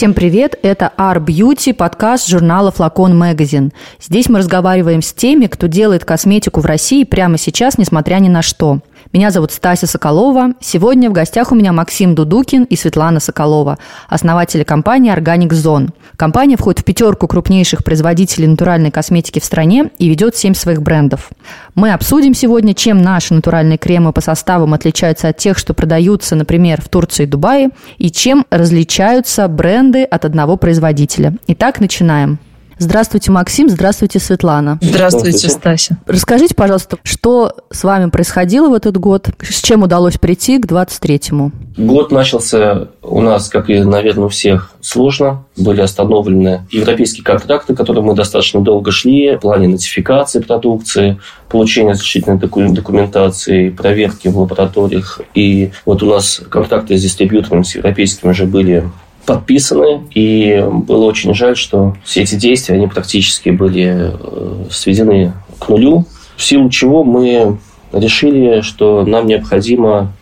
Всем привет, это R Beauty, подкаст журнала Flacon Magazine. Здесь мы разговариваем с теми, кто делает косметику в России прямо сейчас, несмотря ни на что. Меня зовут Стася Соколова. Сегодня в гостях у меня Максим Дудукин и Светлана Соколова, основатели компании Organic Zone. Компания входит в пятерку крупнейших производителей натуральной косметики в стране и ведет семь своих брендов. Мы обсудим сегодня, чем наши натуральные кремы по составам отличаются от тех, что продаются, например, в Турции и Дубае, и чем различаются бренды от одного производителя. Итак, начинаем. Здравствуйте, Максим. Здравствуйте, Светлана. Здравствуйте, Стася. Расскажите, пожалуйста, что с вами происходило в этот год? С чем удалось прийти к 23-му? Год начался у нас, как и, наверное, у всех, сложно. Были остановлены европейские контракты, которые мы достаточно долго шли в плане нотификации продукции, получения защитной документации, проверки в лабораториях. И вот у нас контракты с дистрибьюторами, с европейскими уже были подписаны, и было очень жаль, что все эти действия, они практически были э, сведены к нулю, в силу чего мы решили, что нам необходимо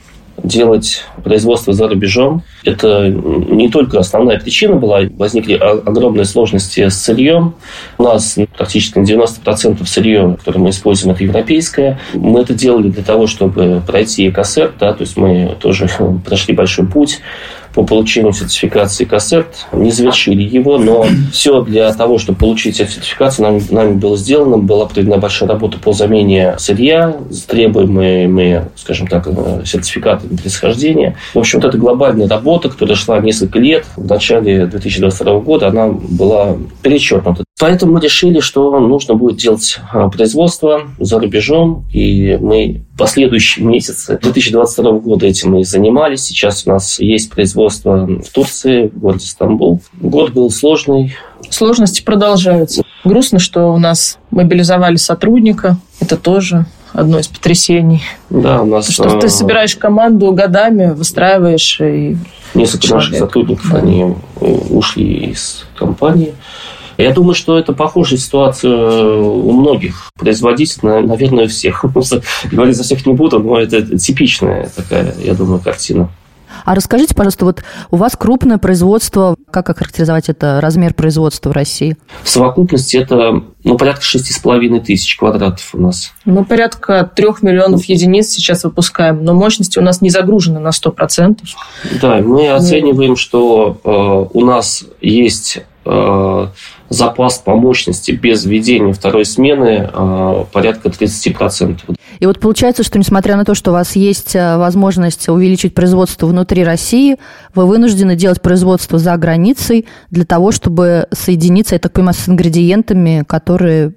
делать производство за рубежом. Это не только основная причина была, возникли огромные сложности с сырьем. У нас практически 90% сырье, которое мы используем, это европейское. Мы это делали для того, чтобы пройти ЭКСР, да, то есть мы тоже прошли большой путь по получению сертификации КАСЭРТ. Не завершили его, но все для того, чтобы получить сертификацию, нам, нами было сделано. Была проведена большая работа по замене сырья, требуемые, скажем так, э, сертификаты происхождения. В общем, вот эта глобальная работа, которая шла несколько лет, в начале 2022 года, она была перечеркнута. Поэтому мы решили, что нужно будет делать а, производство за рубежом, и мы последующие месяцы 2022 года этим и занимались. Сейчас у нас есть производство в Турции, в городе Стамбул. Год был сложный. Сложности продолжаются. Грустно, что у нас мобилизовали сотрудника. Это тоже одно из потрясений. Да, у нас... Что ты а, собираешь команду годами, выстраиваешь и... Несколько человек. наших сотрудников, да. они ушли из компании. Я думаю, что это похожая ситуация у многих производителей, наверное, у всех. Говорить за всех не буду, но это типичная такая, я думаю, картина. А расскажите, пожалуйста, вот у вас крупное производство, как охарактеризовать это, размер производства в России? В совокупности это ну, порядка шести с половиной тысяч квадратов у нас. Ну, порядка трех миллионов единиц сейчас выпускаем, но мощности у нас не загружены на сто процентов. Да, мы оцениваем, что э, у нас есть э, запас по мощности без введения второй смены э, порядка 30%. И вот получается, что несмотря на то, что у вас есть э, возможность увеличить производство внутри России, вы вынуждены делать производство за границей для того, чтобы соединиться, я так понимаю, с ингредиентами, которые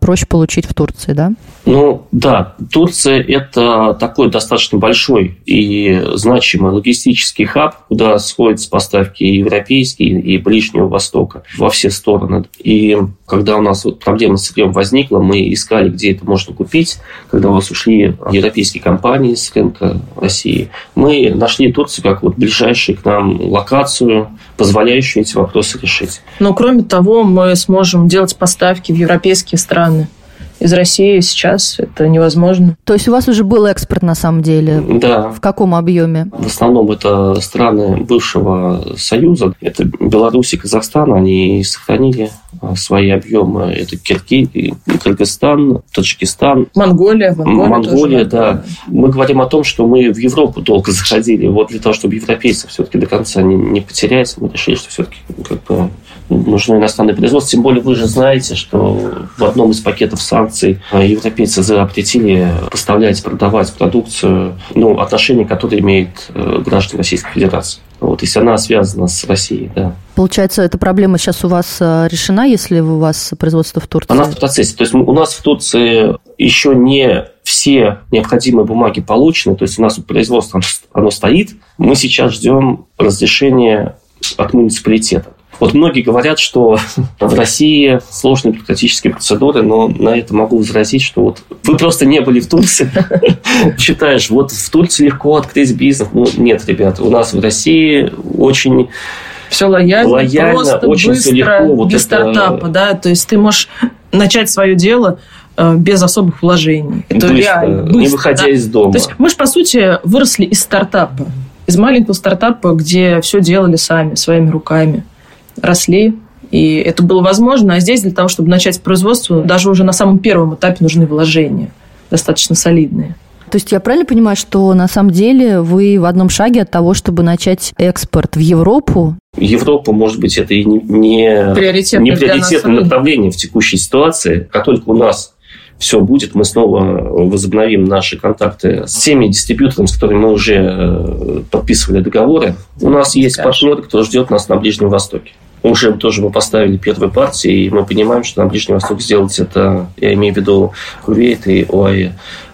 проще получить в Турции, да? Ну, да. Турция – это такой достаточно большой и значимый логистический хаб, куда сходятся поставки и европейские, и Ближнего Востока во все стороны. И когда у нас вот проблема с сырьем возникла, мы искали, где это можно купить. Когда у нас ушли европейские компании с рынка России, мы нашли Турцию как вот ближайшую к нам локацию, позволяющую эти вопросы решить. Но кроме того, мы сможем делать поставки в европейские страны. Из России сейчас это невозможно. То есть у вас уже был экспорт на самом деле? Да. В каком объеме? В основном это страны бывшего Союза. Это Беларусь и Казахстан. Они сохранили а, свои объемы. Это Кирги, Кыргызстан, Таджикистан. Монголия. Монголия, Монголия тоже, да. Мы говорим о том, что мы в Европу долго заходили. Вот для того, чтобы европейцев все-таки до конца не, не потерять, мы решили, что все-таки как бы нужно иностранное производство. Тем более вы же знаете, что в одном из пакетов санкций европейцы запретили поставлять, продавать продукцию, ну, отношения, которые имеют э, граждане Российской Федерации. Вот, если она связана с Россией, да. Получается, эта проблема сейчас у вас э, решена, если у вас производство в Турции? Она в процессе. То есть у нас в Турции еще не все необходимые бумаги получены, то есть у нас производство оно стоит. Мы сейчас ждем разрешения от муниципалитета. Вот многие говорят, что в России сложные бюрократические процедуры, но на это могу возразить, что вот вы просто не были в Турции. Считаешь, вот в Турции легко открыть бизнес. Ну, нет, ребята, у нас в России очень все лояльно, лояльно просто очень быстро, легко. Вот без это... стартапа, да, то есть ты можешь начать свое дело э, без особых вложений. Это быстро, реально быстро, не выходя да? из дома. То есть мы же, по сути, выросли из стартапа. Из маленького стартапа, где все делали сами, своими руками. Росли, и это было возможно. А здесь для того, чтобы начать производство, даже уже на самом первом этапе нужны вложения, достаточно солидные. То есть я правильно понимаю, что на самом деле вы в одном шаге от того, чтобы начать экспорт в Европу? Европа, может быть, это и не, не, приоритетное, не приоритетное направление в текущей ситуации. Как только у нас все будет, мы снова возобновим наши контакты с теми дистрибьюторами, с которыми мы уже э, подписывали договоры. У нас есть партнеры, кто ждет нас на Ближнем Востоке. Уже тоже мы поставили первые партии, и мы понимаем, что на Ближний Восток сделать это, я имею в виду Кувейт и ОАЭ,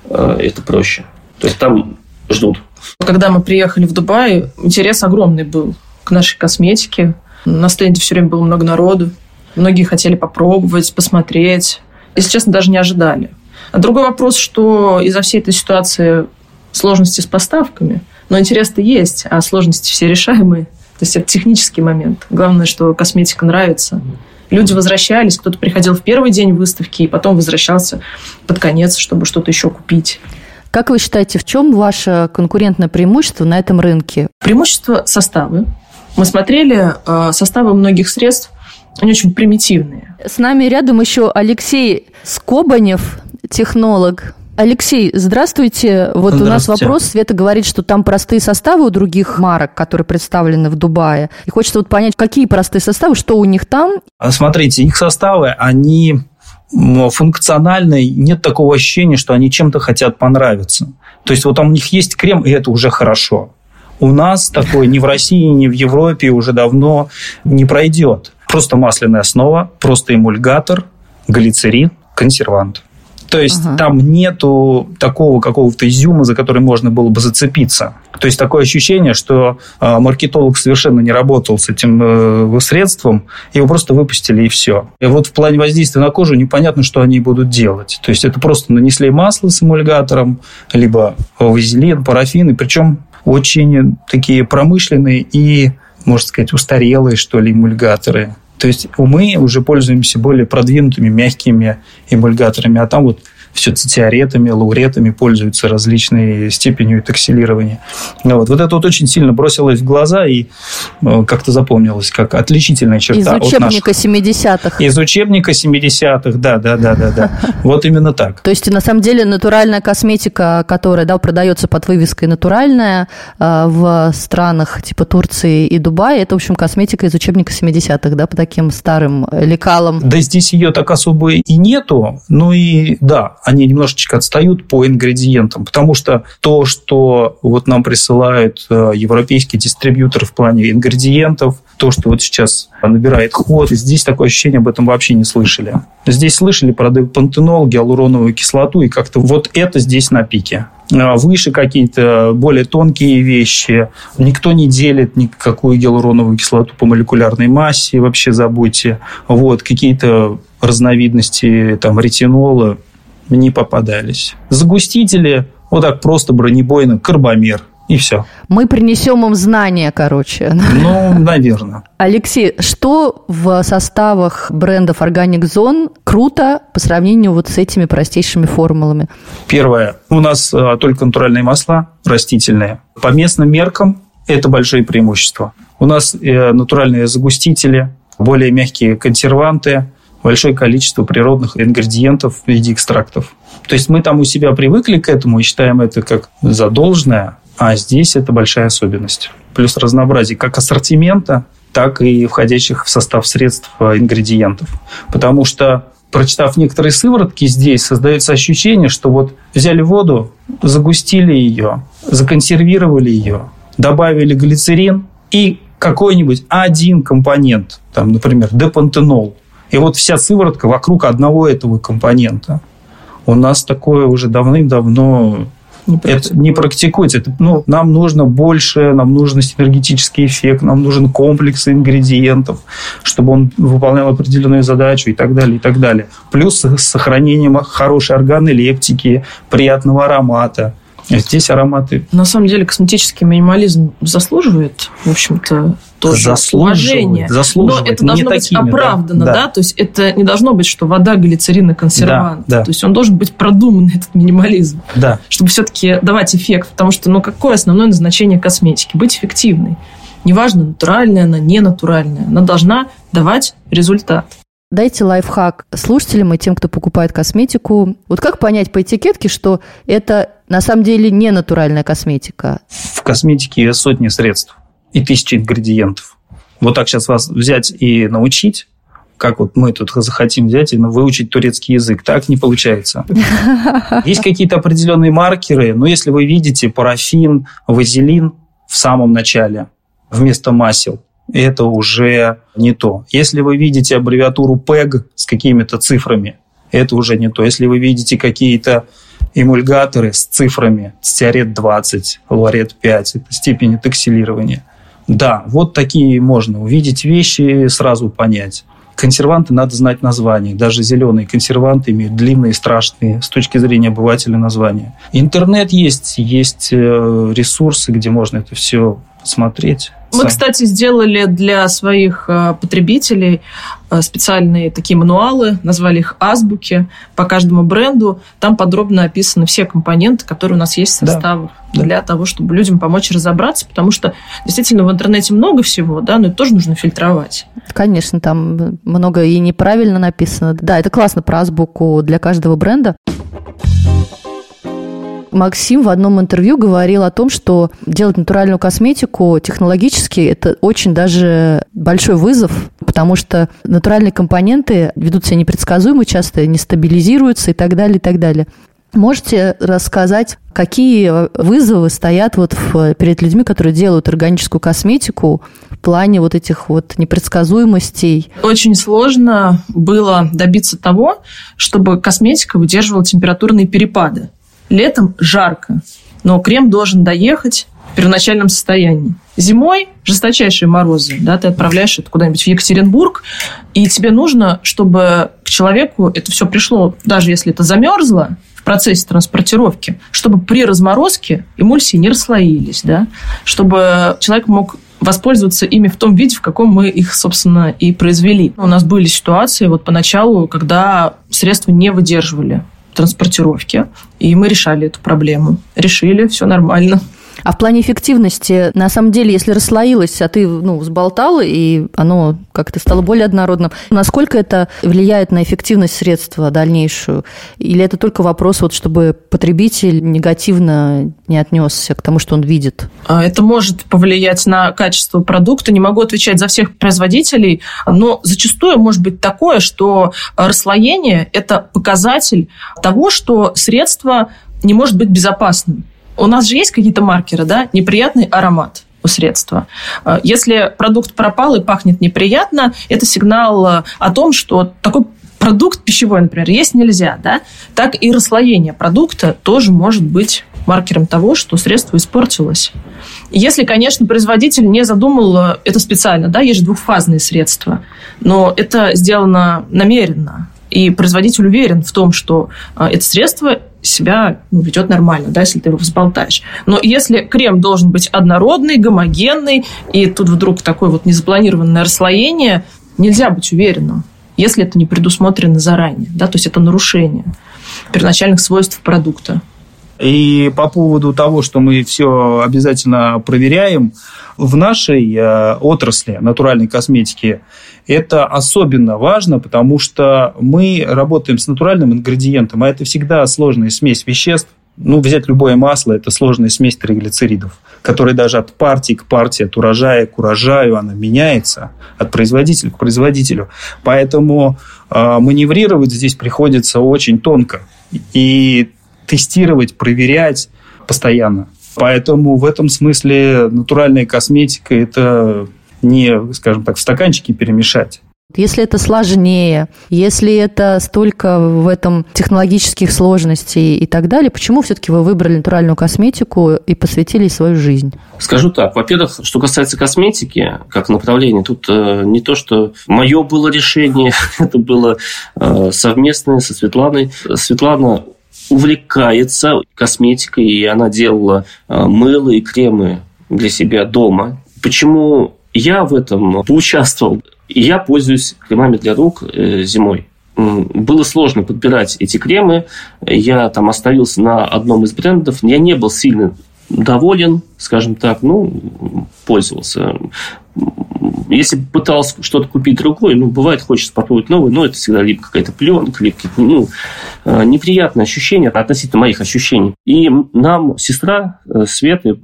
это проще. То есть там ждут. Когда мы приехали в Дубай, интерес огромный был к нашей косметике. На стенде все время было много народу. Многие хотели попробовать, посмотреть если честно, даже не ожидали. А другой вопрос, что из-за всей этой ситуации сложности с поставками, но интерес-то есть, а сложности все решаемые. То есть это технический момент. Главное, что косметика нравится. Люди возвращались, кто-то приходил в первый день выставки и потом возвращался под конец, чтобы что-то еще купить. Как вы считаете, в чем ваше конкурентное преимущество на этом рынке? Преимущество составы. Мы смотрели э, составы многих средств, они очень примитивные. С нами рядом еще Алексей Скобанев, технолог. Алексей, здравствуйте. Вот здравствуйте. у нас вопрос. Света говорит, что там простые составы у других марок, которые представлены в Дубае. И хочется вот понять, какие простые составы, что у них там. А смотрите, их составы, они функциональные, нет такого ощущения, что они чем-то хотят понравиться. То есть вот там у них есть крем, и это уже хорошо. У нас такое ни в России, ни в Европе уже давно не пройдет. Просто масляная основа, просто эмульгатор, глицерин, консервант. То есть ага. там нету такого какого-то изюма, за который можно было бы зацепиться. То есть такое ощущение, что э, маркетолог совершенно не работал с этим э, средством, его просто выпустили и все. И вот в плане воздействия на кожу непонятно, что они будут делать. То есть это просто нанесли масло с эмульгатором, либо вазелин, парафин, и причем очень такие промышленные и, можно сказать, устарелые, что ли, эмульгаторы. То есть мы уже пользуемся более продвинутыми мягкими эмульгаторами, а там вот все цитиаретами, лауретами пользуются различной степенью этоксилирования. Вот. вот это вот очень сильно бросилось в глаза и э, как-то запомнилось, как отличительная черта. Из учебника 70-х. Из учебника 70-х, да, да, да, да, да. Вот именно так. То есть, на самом деле, натуральная косметика, которая да, продается под вывеской натуральная э, в странах типа Турции и Дубая, это, в общем, косметика из учебника 70-х, да, по таким старым лекалам. Да здесь ее так особо и нету, ну и да, они немножечко отстают по ингредиентам, потому что то, что вот нам присылают э, европейские дистрибьюторы в плане ингредиентов, то, что вот сейчас набирает ход, здесь такое ощущение об этом вообще не слышали. Здесь слышали про пантенол, гиалуроновую кислоту, и как-то вот это здесь на пике а выше какие-то более тонкие вещи. Никто не делит никакую гиалуроновую кислоту по молекулярной массе, вообще забудьте. Вот, какие-то разновидности там, ретинола не попадались. Загустители, вот так просто бронебойно, карбомер. И все. Мы принесем им знания, короче. Ну, наверное. Алексей, что в составах брендов Organic Zone круто по сравнению вот с этими простейшими формулами? Первое. У нас а, только натуральные масла растительные. По местным меркам это большое преимущество. У нас э, натуральные загустители, более мягкие консерванты, большое количество природных ингредиентов в виде экстрактов. То есть мы там у себя привыкли к этому и считаем это как задолженное, а здесь это большая особенность. Плюс разнообразие как ассортимента, так и входящих в состав средств э, ингредиентов. Потому что прочитав некоторые сыворотки здесь, создается ощущение, что вот взяли воду, загустили ее, законсервировали ее, добавили глицерин и какой-нибудь один компонент, там, например, депантенол, и вот вся сыворотка вокруг одного этого компонента. У нас такое уже давным-давно не это не практикуется. Это, ну, нам нужно больше, нам нужен синергетический эффект, нам нужен комплекс ингредиентов, чтобы он выполнял определенную задачу и так далее, и так далее. Плюс с сохранением хорошей органолептики, приятного аромата. А здесь ароматы. На самом деле косметический минимализм заслуживает, в общем-то, тоже заслуживает, заслуживает. Но это должно не быть такими, оправдано, да, да? То есть это не должно быть, что вода, глицерин и консервант. Да, да. То есть он должен быть продуман, этот минимализм. Да. Чтобы все-таки давать эффект. Потому что, ну, какое основное назначение косметики? Быть эффективной. Неважно, натуральная она, не натуральная. Она должна давать результат. Дайте лайфхак слушателям и тем, кто покупает косметику. Вот как понять по этикетке, что это на самом деле не натуральная косметика? В косметике сотни средств и тысячи ингредиентов. Вот так сейчас вас взять и научить, как вот мы тут захотим взять и выучить турецкий язык. Так не получается. Есть какие-то определенные маркеры, но если вы видите парафин, вазелин в самом начале вместо масел, это уже не то. Если вы видите аббревиатуру PEG с какими-то цифрами, это уже не то. Если вы видите какие-то эмульгаторы с цифрами, стеарет 20, луарет 5, это степень этаксилирования. Да, вот такие можно увидеть вещи, сразу понять. Консерванты надо знать название. Даже зеленые консерванты имеют длинные, страшные с точки зрения обывателя названия. Интернет есть, есть э, ресурсы, где можно это все посмотреть. Мы, кстати, сделали для своих э, потребителей э, специальные такие мануалы, назвали их азбуки по каждому бренду. Там подробно описаны все компоненты, которые у нас есть в составах. Да. Для того, чтобы людям помочь разобраться, потому что действительно в интернете много всего, да, но это тоже нужно фильтровать. Конечно, там много и неправильно написано. Да, это классно про азбуку для каждого бренда. Максим в одном интервью говорил о том, что делать натуральную косметику технологически это очень даже большой вызов, потому что натуральные компоненты ведут себя непредсказуемо, часто не стабилизируются и так далее, и так далее. Можете рассказать, какие вызовы стоят вот в, перед людьми, которые делают органическую косметику в плане вот этих вот непредсказуемостей? Очень сложно было добиться того, чтобы косметика выдерживала температурные перепады. Летом жарко, но крем должен доехать в первоначальном состоянии. Зимой жесточайшие морозы, да, ты отправляешь это куда-нибудь в Екатеринбург, и тебе нужно, чтобы к человеку это все пришло, даже если это замерзло, в процессе транспортировки, чтобы при разморозке эмульсии не расслоились, да, чтобы человек мог воспользоваться ими в том виде, в каком мы их, собственно, и произвели. У нас были ситуации вот поначалу, когда средства не выдерживали транспортировки. И мы решали эту проблему. Решили, все нормально. А в плане эффективности, на самом деле, если расслоилось, а ты ну, взболтал, и оно как-то стало более однородным, насколько это влияет на эффективность средства дальнейшую? Или это только вопрос, вот, чтобы потребитель негативно не отнесся к тому, что он видит? А, это может повлиять на качество продукта. Не могу отвечать за всех производителей, но зачастую может быть такое, что расслоение – это показатель того, что средство не может быть безопасным. У нас же есть какие-то маркеры, да? Неприятный аромат у средства. Э, если продукт пропал и пахнет неприятно, это сигнал э, о том, что такой продукт пищевой, например, есть нельзя, да? Так и расслоение продукта тоже может быть маркером того, что средство испортилось. Если, конечно, производитель не задумал э, это специально, да, есть же двухфазные средства, но это сделано намеренно. И производитель уверен в том, что это средство себя ну, ведет нормально, да, если ты его взболтаешь. Но если крем должен быть однородный, гомогенный, и тут вдруг такое вот незапланированное расслоение, нельзя быть уверенным, если это не предусмотрено заранее. Да, то есть это нарушение первоначальных свойств продукта. И по поводу того, что мы все обязательно проверяем, в нашей э, отрасли натуральной косметики это особенно важно, потому что мы работаем с натуральным ингредиентом, а это всегда сложная смесь веществ. Ну, взять любое масло – это сложная смесь триглицеридов, которая даже от партии к партии, от урожая к урожаю, она меняется от производителя к производителю. Поэтому э, маневрировать здесь приходится очень тонко. И тестировать, проверять постоянно. Поэтому в этом смысле натуральная косметика – это не, скажем так, в стаканчике перемешать. Если это сложнее, если это столько в этом технологических сложностей и так далее, почему все-таки вы выбрали натуральную косметику и посвятили свою жизнь? Скажу так. Во-первых, что касается косметики, как направления, тут э, не то, что мое было решение, это было э, совместное со Светланой. Светлана увлекается косметикой, и она делала э, мыло и кремы для себя дома. Почему я в этом поучаствовал? Я пользуюсь кремами для рук э, зимой. Было сложно подбирать эти кремы. Я там остановился на одном из брендов. Я не был сильно доволен, скажем так, ну, пользовался. Если пытался что-то купить другое, ну, бывает, хочется попробовать новое, но это всегда либо какая-то пленка, либо ну, э, неприятные ощущения относительно моих ощущений. И нам сестра э, Света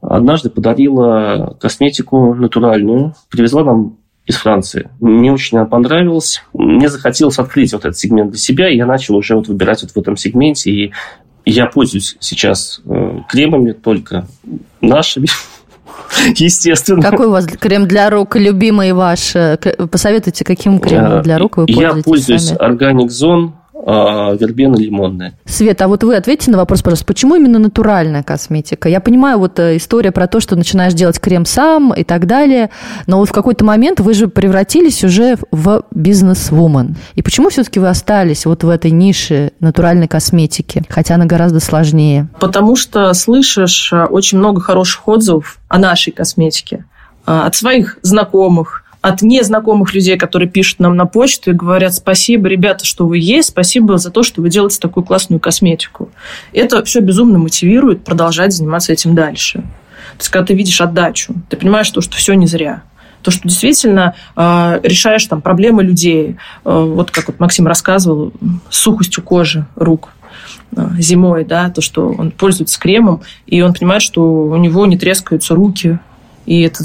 однажды подарила косметику натуральную, привезла нам из Франции. Мне очень она понравилась. Мне захотелось открыть вот этот сегмент для себя, и я начал уже вот выбирать вот в этом сегменте. И я пользуюсь сейчас э, кремами только нашими, естественно. Какой у вас крем для рук любимый ваш? Посоветуйте, каким кремом для рук вы пользуетесь Я пользуюсь Organic Zone вербена лимонная. Света, а вот вы ответьте на вопрос, пожалуйста, почему именно натуральная косметика? Я понимаю, вот э, история про то, что начинаешь делать крем сам и так далее, но вот в какой-то момент вы же превратились уже в бизнес-вумен. И почему все-таки вы остались вот в этой нише натуральной косметики, хотя она гораздо сложнее? Потому что слышишь э, очень много хороших отзывов о нашей косметике э, от своих знакомых, от незнакомых людей, которые пишут нам на почту и говорят спасибо, ребята, что вы есть, спасибо за то, что вы делаете такую классную косметику. Это все безумно мотивирует продолжать заниматься этим дальше. То есть, когда ты видишь отдачу, ты понимаешь, что, что все не зря. То, что действительно э, решаешь там проблемы людей. Э, вот как вот Максим рассказывал, сухостью кожи рук э, зимой, да, то, что он пользуется кремом, и он понимает, что у него не трескаются руки, и это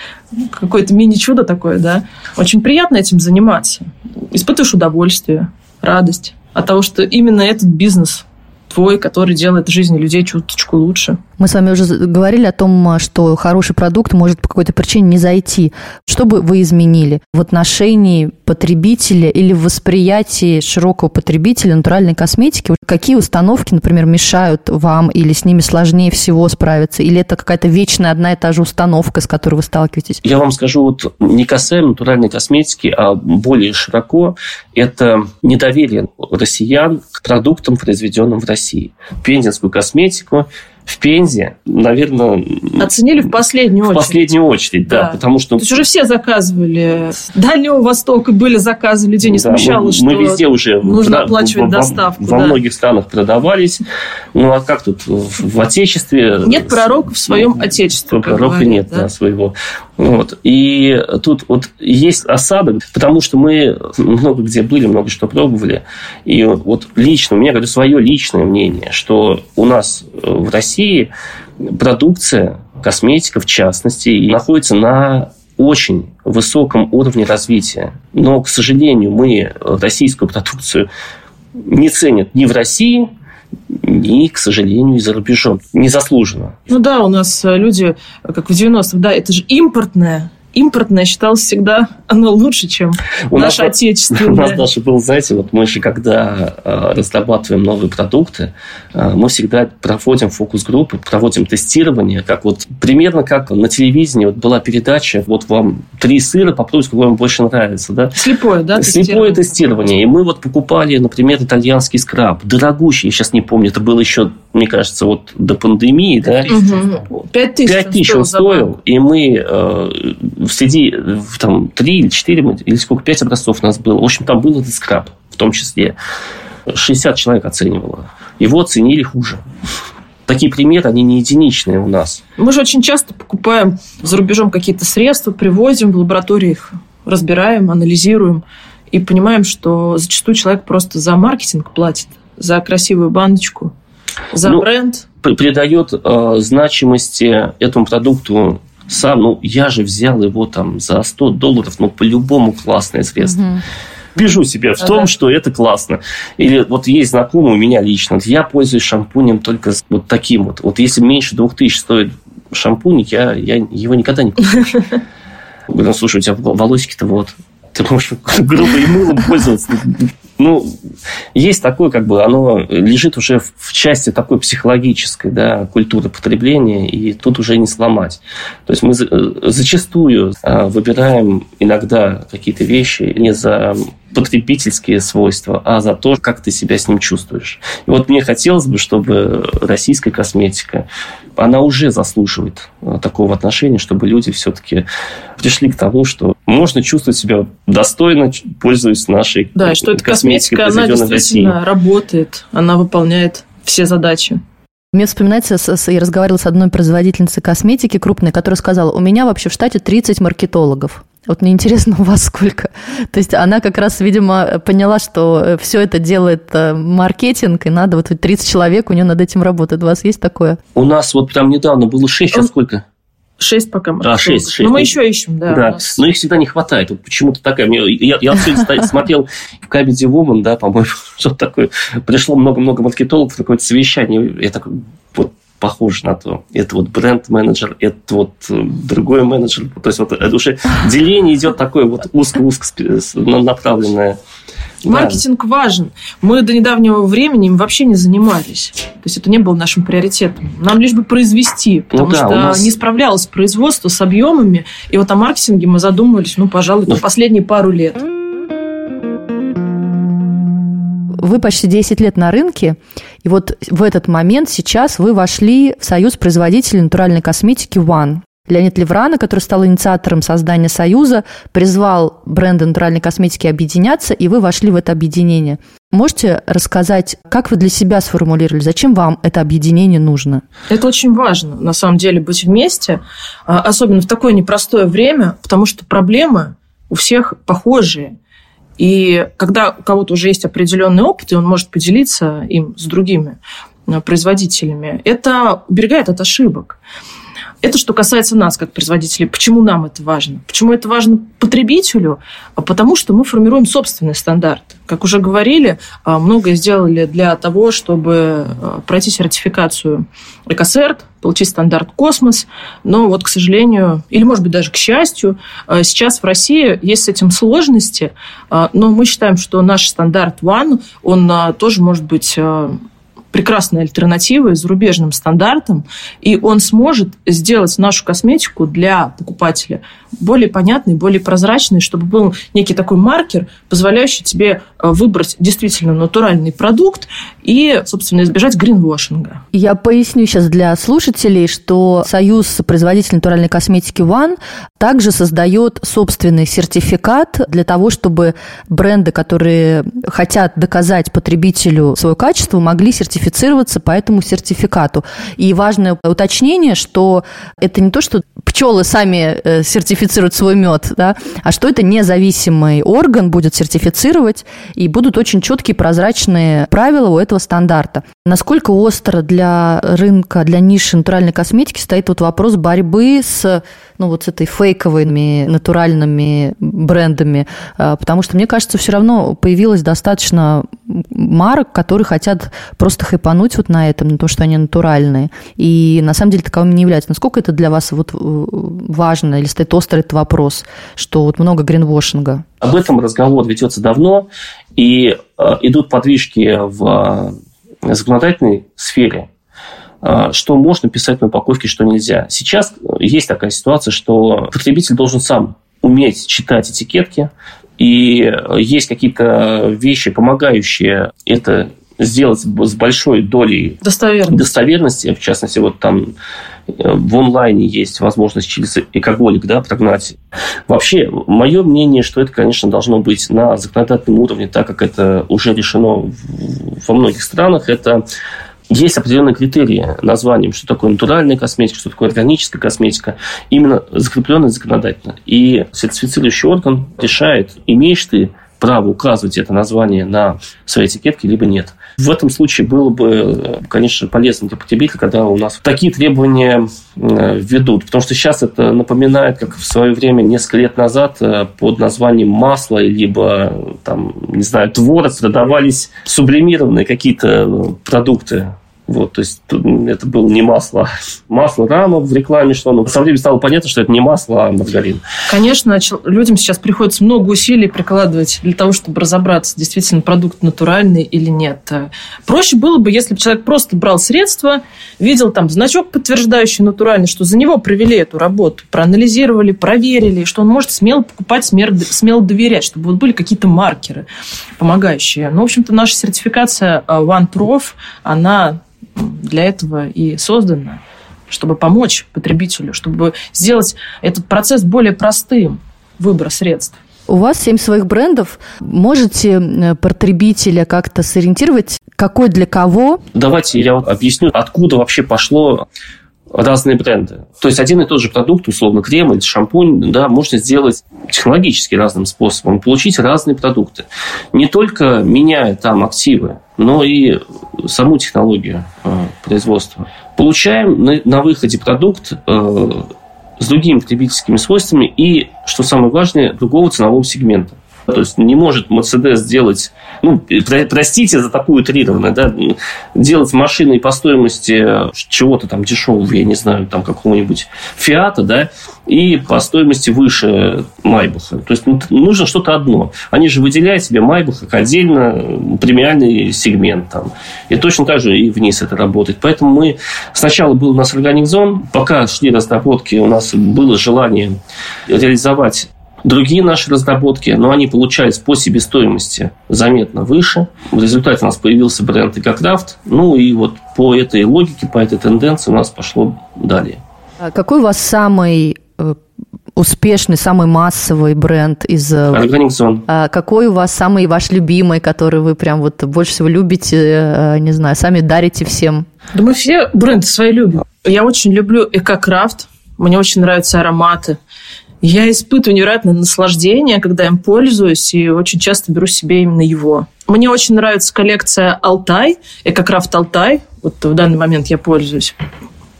какое-то мини-чудо такое, да. Очень приятно этим заниматься. Испытываешь удовольствие, радость от того, что именно этот бизнес твой, который делает жизнь людей чуточку лучше. Мы с вами уже говорили о том, что хороший продукт может по какой-то причине не зайти. Что бы вы изменили в отношении потребителя или в восприятии широкого потребителя натуральной косметики? Какие установки, например, мешают вам или с ними сложнее всего справиться? Или это какая-то вечная одна и та же установка, с которой вы сталкиваетесь? Я вам скажу, вот не касаемо натуральной косметики, а более широко, это недоверие россиян к продуктам, произведенным в России. Пензенскую косметику в Пензе, наверное... Оценили в последнюю очередь. В последнюю очередь, да. да потому что... То есть уже все заказывали. Дальнего Востока были заказы, людей не смущало, мы, что мы везде уже нужно да, оплачивать во, доставку. Во, да. многих странах продавались. Ну, а как тут в Отечестве... Нет пророка в своем Отечестве. Пророка говорят, нет, да? да, своего. Вот. И тут вот есть осадок, потому что мы много где были, много что пробовали. И вот лично, у меня, говорю, свое личное мнение, что у нас в России России продукция, косметика в частности, находится на очень высоком уровне развития. Но, к сожалению, мы российскую продукцию не ценят ни в России, ни, к сожалению, и за рубежом. Незаслуженно. Ну да, у нас люди, как в 90-х, да, это же импортная импортное считалось всегда оно лучше, чем у наше нас, отечественное. У нас даже был, знаете, вот мы же, когда э, разрабатываем новые продукты, э, мы всегда проводим фокус-группы, проводим тестирование, как вот примерно как на телевидении вот была передача, вот вам три сыра, попробуйте, какой вам больше нравится, да? Слепое, да? Слепое тестирование. И мы вот покупали, например, итальянский скраб, дорогущий, я сейчас не помню, это было еще, мне кажется, вот до пандемии, да? Пять тысяч. Пять тысяч он стоил, и мы э, среди там, три или четыре, или сколько, пять образцов у нас было. В общем, там был этот скраб в том числе. 60 человек оценивало. Его оценили хуже. Такие примеры, они не единичные у нас. Мы же очень часто покупаем за рубежом какие-то средства, привозим в лаборатории их, разбираем, анализируем и понимаем, что зачастую человек просто за маркетинг платит, за красивую баночку, за ну, бренд. Придает э, значимости этому продукту сам, ну, я же взял его там за 100 долларов, ну, по-любому классное средство. Угу. Бежу себе в том, ага. что это классно. Или вот есть знакомый у меня лично, я пользуюсь шампунем только вот таким вот. Вот если меньше 2000 стоит шампунь, я, я его никогда не куплю. Говорю, ну, слушай, у тебя волосики-то вот. Ты можешь грубо и мылом пользоваться. Ну, есть такое, как бы, оно лежит уже в части такой психологической, да, культуры потребления, и тут уже не сломать. То есть мы зачастую а, выбираем иногда какие-то вещи не за потребительские свойства, а за то, как ты себя с ним чувствуешь. И вот мне хотелось бы, чтобы российская косметика, она уже заслуживает а, такого отношения, чтобы люди все-таки пришли к тому, что можно чувствовать себя достойно, пользуясь нашей да, что эта косметика, она действительно работает, она выполняет все задачи. Мне вспоминается, я разговаривала с одной производительницей косметики крупной, которая сказала, у меня вообще в штате 30 маркетологов. Вот мне интересно, у вас сколько? То есть она как раз, видимо, поняла, что э, все это делает э, маркетинг, и надо вот 30 человек, у нее над этим работает. У вас есть такое? У нас вот прям недавно было 6, сейчас сколько? Шесть пока. А, шесть, шесть. Но мы еще ищем, да. Да, но их всегда не хватает. Вот почему-то такая... Я, я сегодня смотрел в Comedy Woman, да, по-моему, что-то такое. Пришло много-много маркетологов, какое-то совещание. Я такой, вот похож на то. Это вот бренд-менеджер, это вот э, другой менеджер. То есть вот это уже деление идет такое вот узко-узко направленное. Маркетинг да. важен. Мы до недавнего времени им вообще не занимались. То есть это не было нашим приоритетом. Нам лишь бы произвести, ну потому ну, да, что нас... не справлялось производство с объемами. И вот о маркетинге мы задумывались, ну, пожалуй, ну, последние пару лет. Вы почти 10 лет на рынке, и вот в этот момент сейчас вы вошли в союз производителей натуральной косметики One. Леонид Леврана, который стал инициатором создания Союза, призвал бренды натуральной косметики объединяться, и вы вошли в это объединение. Можете рассказать, как вы для себя сформулировали, зачем вам это объединение нужно? Это очень важно, на самом деле, быть вместе, а, особенно в такое непростое время, потому что проблемы у всех похожие. И когда у кого-то уже есть определенный опыт, и он может поделиться им с другими э, производителями, это уберегает от ошибок. Это что касается нас, как производителей. Почему нам это важно? Почему это важно потребителю? А потому что мы формируем собственный стандарт. Как уже говорили, а, многое сделали для того, чтобы а, пройти сертификацию Ecocert, получить стандарт Космос. Но вот, к сожалению, или, может быть, даже к счастью, сейчас в России есть с этим сложности. Но мы считаем, что наш стандарт One, он тоже может быть прекрасной альтернативой зарубежным стандартам, и он сможет сделать нашу косметику для покупателя более понятной, более прозрачной, чтобы был некий такой маркер, позволяющий тебе э, выбрать действительно натуральный продукт и, собственно, избежать гринвошинга. Я поясню сейчас для слушателей, что Союз производителей натуральной косметики One также создает собственный сертификат для того, чтобы бренды, которые хотят доказать потребителю свое качество, могли сертифицировать сертифицироваться по этому сертификату. И важное уточнение, что это не то, что пчелы сами э, сертифицируют свой мед, да, а что это независимый орган будет сертифицировать, и будут очень четкие прозрачные правила у этого стандарта. Насколько остро для рынка, для ниши натуральной косметики стоит вот вопрос борьбы с, ну, вот с этой фейковыми натуральными брендами, а, потому что, мне кажется, все равно появилось достаточно марок, которые хотят просто хайпануть вот на этом, на то, что они натуральные. И на самом деле таковыми не являются. Насколько это для вас вот э, важно или стоит острый этот вопрос, что вот много гринвошинга? Об этом разговор ведется давно, и э, идут подвижки в э, законодательной сфере, что можно писать на упаковке, что нельзя. Сейчас есть такая ситуация, что потребитель должен сам уметь читать этикетки, и есть какие-то вещи, помогающие это сделать с большой долей достоверности. достоверности. В частности, вот там э, в онлайне есть возможность через экоголик да, прогнать. Вообще, мое мнение, что это, конечно, должно быть на законодательном уровне, так как это уже решено во многих странах, это есть определенные критерии названием, что такое натуральная косметика, что такое органическая косметика, именно закрепленные законодательно. И сертифицирующий орган решает, имеешь ты право указывать это название на своей этикетке, либо нет. В этом случае было бы, конечно, полезно для потребителя, когда у нас такие требования э, введут. Потому что сейчас это напоминает, как в свое время, несколько лет назад, э, под названием масло, либо, там, не знаю, творог продавались сублимированные какие-то продукты. Вот, то есть это было не масло, масло рама в рекламе, оно. На самом деле стало понятно, что это не масло, а маргарин. Конечно, людям сейчас приходится много усилий прикладывать для того, чтобы разобраться, действительно продукт натуральный или нет. Проще было бы, если бы человек просто брал средства, видел там значок, подтверждающий натуральный, что за него провели эту работу, проанализировали, проверили, что он может смело покупать, смело доверять, чтобы вот были какие-то маркеры помогающие. Ну, в общем-то, наша сертификация э, OneProf, она для этого и создана, чтобы помочь потребителю, чтобы сделать этот процесс более простым выбора средств. У вас семь своих брендов. Можете э, потребителя как-то сориентировать, какой для кого? Давайте я вот объясню, откуда вообще пошло разные бренды. То есть один и тот же продукт, условно крем или шампунь, да, можно сделать технологически разным способом, получить разные продукты. Не только меняя там активы, но и саму технологию э, производства. Получаем на, на выходе продукт э, с другими потребительскими свойствами и, что самое важное, другого ценового сегмента. То есть не может Мерседес сделать, ну, простите за такую утрированность, да, делать машины по стоимости чего-то там дешевого, я не знаю, там какого-нибудь Фиата, да, и по стоимости выше Майбаха. То есть ну, нужно что-то одно. Они же выделяют себе Майбах как отдельно премиальный сегмент там. И точно так же и вниз это работает. Поэтому мы сначала был у нас Zone, пока шли разработки, у нас было желание реализовать Другие наши разработки, но они получались по себестоимости заметно выше. В результате у нас появился бренд Экокрафт. Ну и вот по этой логике, по этой тенденции у нас пошло далее. А какой у вас самый э, успешный, самый массовый бренд из... Э, Организон. А какой у вас самый ваш любимый, который вы прям вот больше всего любите, э, не знаю, сами дарите всем? Да мы все бренды свои любим. Я очень люблю Экокрафт. Мне очень нравятся ароматы. Я испытываю невероятное наслаждение, когда им пользуюсь, и очень часто беру себе именно его. Мне очень нравится коллекция Алтай, Экокрафт Алтай. Вот в данный момент я пользуюсь.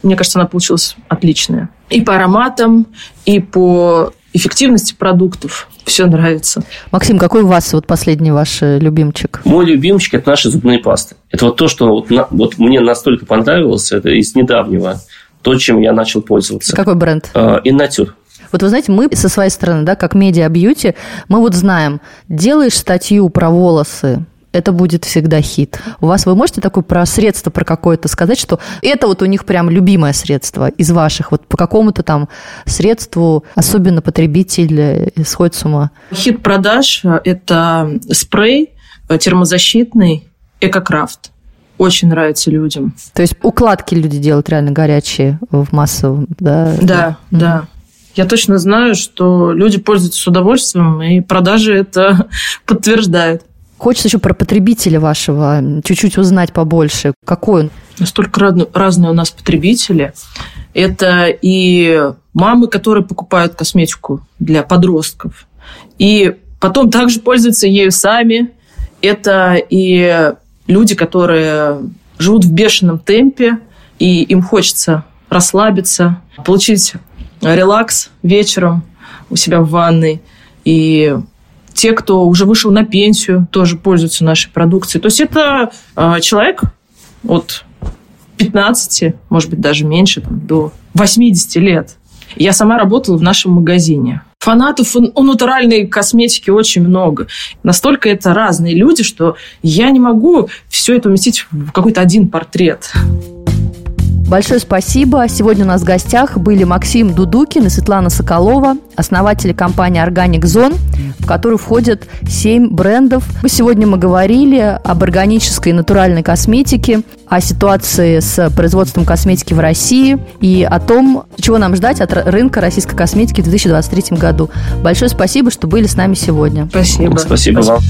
Мне кажется, она получилась отличная. И по ароматам, и по эффективности продуктов. Все нравится. Максим, какой у вас вот последний ваш э, любимчик? Мой любимчик – это наши зубные пасты. Это вот то, что вот, на, вот мне настолько понравилось, это из недавнего, то, чем я начал пользоваться. Какой бренд? Иннатюр. Вот вы знаете, мы со своей стороны, да, как медиа-бьюти, мы вот знаем, делаешь статью про волосы, это будет всегда хит. У вас вы можете такое про средство, про какое-то сказать, что это вот у них прям любимое средство из ваших, вот по какому-то там средству особенно потребитель сходит с ума? Хит продаж – это спрей термозащитный Экокрафт. Очень нравится людям. То есть укладки люди делают реально горячие в массовом, да? Да, да. да. Я точно знаю, что люди пользуются с удовольствием, и продажи это подтверждают. Хочется еще про потребителя вашего чуть-чуть узнать побольше. Какой он? Настолько разные у нас потребители. Это и мамы, которые покупают косметику для подростков, и потом также пользуются ею сами. Это и люди, которые живут в бешеном темпе, и им хочется расслабиться, получить релакс вечером у себя в ванной. И те, кто уже вышел на пенсию, тоже пользуются нашей продукцией. То есть это э, человек от 15, может быть, даже меньше, там, до 80 лет. Я сама работала в нашем магазине. Фанатов у натуральной косметики очень много. Настолько это разные люди, что я не могу все это уместить в какой-то один портрет. Большое спасибо. Сегодня у нас в гостях были Максим Дудукин и Светлана Соколова, основатели компании Organic Zone, в которую входят 7 брендов. Сегодня мы говорили об органической и натуральной косметике, о ситуации с производством косметики в России и о том, чего нам ждать от рынка российской косметики в 2023 году. Большое спасибо, что были с нами сегодня. Спасибо. Спасибо вам.